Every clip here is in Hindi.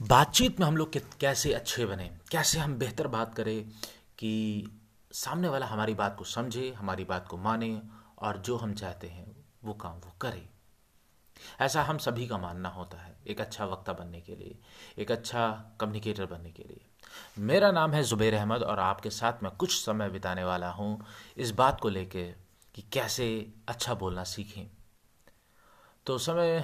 बातचीत में हम लोग कैसे अच्छे बने, कैसे हम बेहतर बात करें कि सामने वाला हमारी बात को समझे, हमारी बात को माने और जो हम चाहते हैं वो काम वो करे। ऐसा हम सभी का मानना होता है, एक अच्छा वक्ता बनने के लिए, एक अच्छा कम्युनिकेटर बनने के लिए। मेरा नाम है ज़ुबैर अहमद और आपके साथ मैं कुछ समय बिताने वाला हूँ इस बात को लेके कि कैसे अच्छा बोलना सीखें। तो समय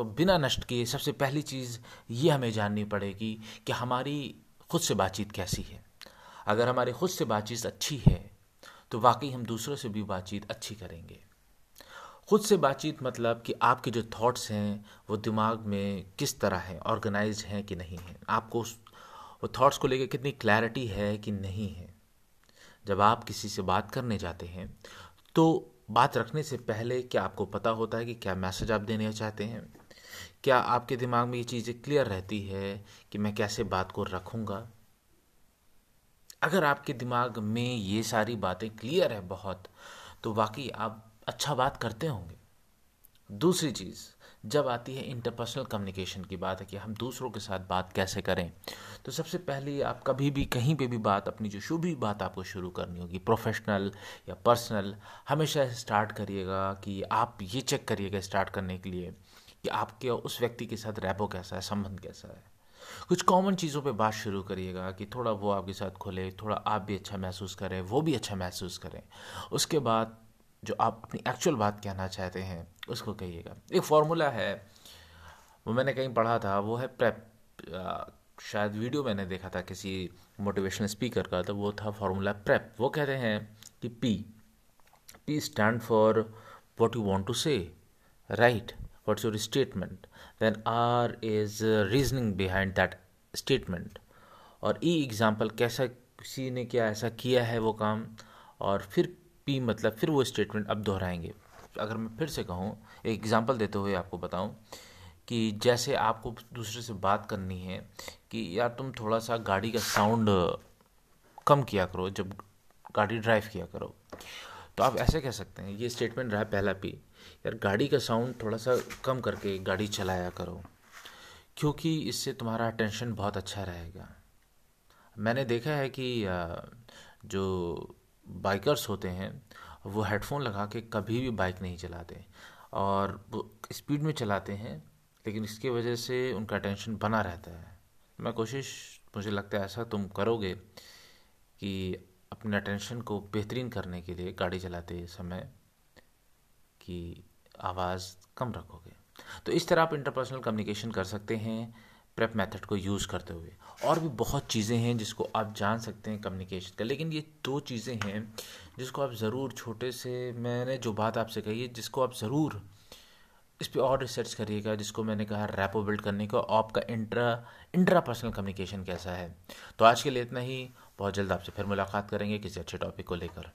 को बिना नष्ट किए सबसे पहली चीज़ ये हमें जाननी पड़ेगी कि हमारी खुद से बातचीत कैसी है। अगर हमारी खुद से बातचीत अच्छी है तो वाकई हम दूसरों से भी बातचीत अच्छी करेंगे। खुद से बातचीत मतलब कि आपके जो थॉट्स हैं, वो दिमाग में किस तरह हैं ऑर्गेनाइज हैं कि नहीं हैं। आपको वो थॉट्स को लेकर कितनी क्लैरिटी है कि नहीं है। जब आप किसी से बात करने जाते हैं तो बात रखने से पहले क्या आपको पता होता है कि क्या मैसेज आप देना चाहते हैं? क्या आपके दिमाग में ये चीज़ें क्लियर रहती है कि मैं कैसे बात को रखूँगा? अगर आपके दिमाग में ये सारी बातें क्लियर है बहुत तो वाकई आप अच्छा बात करते होंगे। दूसरी चीज़, जब आती है इंटरपर्सनल कम्युनिकेशन की बात है कि हम दूसरों के साथ बात कैसे करें तो सबसे पहले आप कभी भी कहीं पे भी बात, अपनी जो शुभ ही बात आपको शुरू करनी होगी प्रोफेशनल या पर्सनल हमेशा स्टार्ट करिएगा कि आप ये चेक करिएगा स्टार्ट करने के लिए कि आपके उस व्यक्ति के साथ रैपो कैसा है, संबंध कैसा है। कुछ कॉमन चीज़ों पे बात शुरू करिएगा कि थोड़ा वो आपके साथ खुले, थोड़ा आप भी अच्छा महसूस करें, वो भी अच्छा महसूस करें। उसके बाद जो आप अपनी एक्चुअल बात कहना चाहते हैं, उसको कहिएगा। एक फॉर्मूला है, वो मैंने कहीं पढ़ा था, वो है प्रेप शायद वीडियो मैंने देखा था किसी मोटिवेशनल स्पीकर का तो वो था फार्मूला प्रेप वो कहते हैं कि P P stand for what you want to say right what's your statement? Then r is uh, reasoning behind that statement. और ई e एग्ज़ाम्पल कैसा किसी ने क्या ऐसा किया है वो काम? और फिर पी मतलब फिर वो स्टेटमेंट अब दोहराएँगे। अगर मैं फिर से कहूँ एक एग्जांपल देते हुए आपको बताऊँ कि जैसे आपको दूसरे से बात करनी है कि यार तुम थोड़ा सा गाड़ी का साउंड कम किया करो जब गाड़ी ड्राइव किया करो। तो आप ऐसे कह सकते हैं ये स्टेटमेंट रहा पहला पी यार गाड़ी का साउंड थोड़ा सा कम करके गाड़ी चलाया करो, क्योंकि इससे तुम्हारा अटेंशन बहुत अच्छा रहेगा। मैंने देखा है कि जो बाइकर्स होते हैं, वो हेडफोन लगा के कभी भी बाइक नहीं चलाते और वो स्पीड में चलाते हैं, लेकिन इसकी वजह से उनका टेंशन बना रहता है। मैं कोशिश, मुझे लगता है ऐसा तुम करोगे कि अपने टेंशन को बेहतरीन करने के लिए गाड़ी चलाते समय की आवाज़ कम रखोगे। तो इस तरह आप इंटरपर्सनल कम्युनिकेशन कर सकते हैं प्रेप मेथड को यूज़ करते हुए। और भी बहुत चीज़ें हैं जिसको आप जान सकते हैं कम्युनिकेशन का। लेकिन ये दो चीज़ें हैं जिसको आप ज़रूर छोटे से मैंने जो बात आपसे कही है, जिसको आप ज़रूर इस पर और रिसर्च करिएगा, जिसको मैंने कहा रैपो बिल्ड करने का आपका इंट्रा इंट्रा पर्सनल कम्युनिकेशन कैसा है। तो आज के लिए इतना ही। बहुत जल्द आपसे फिर मुलाकात करेंगे किसी अच्छे टॉपिक को लेकर।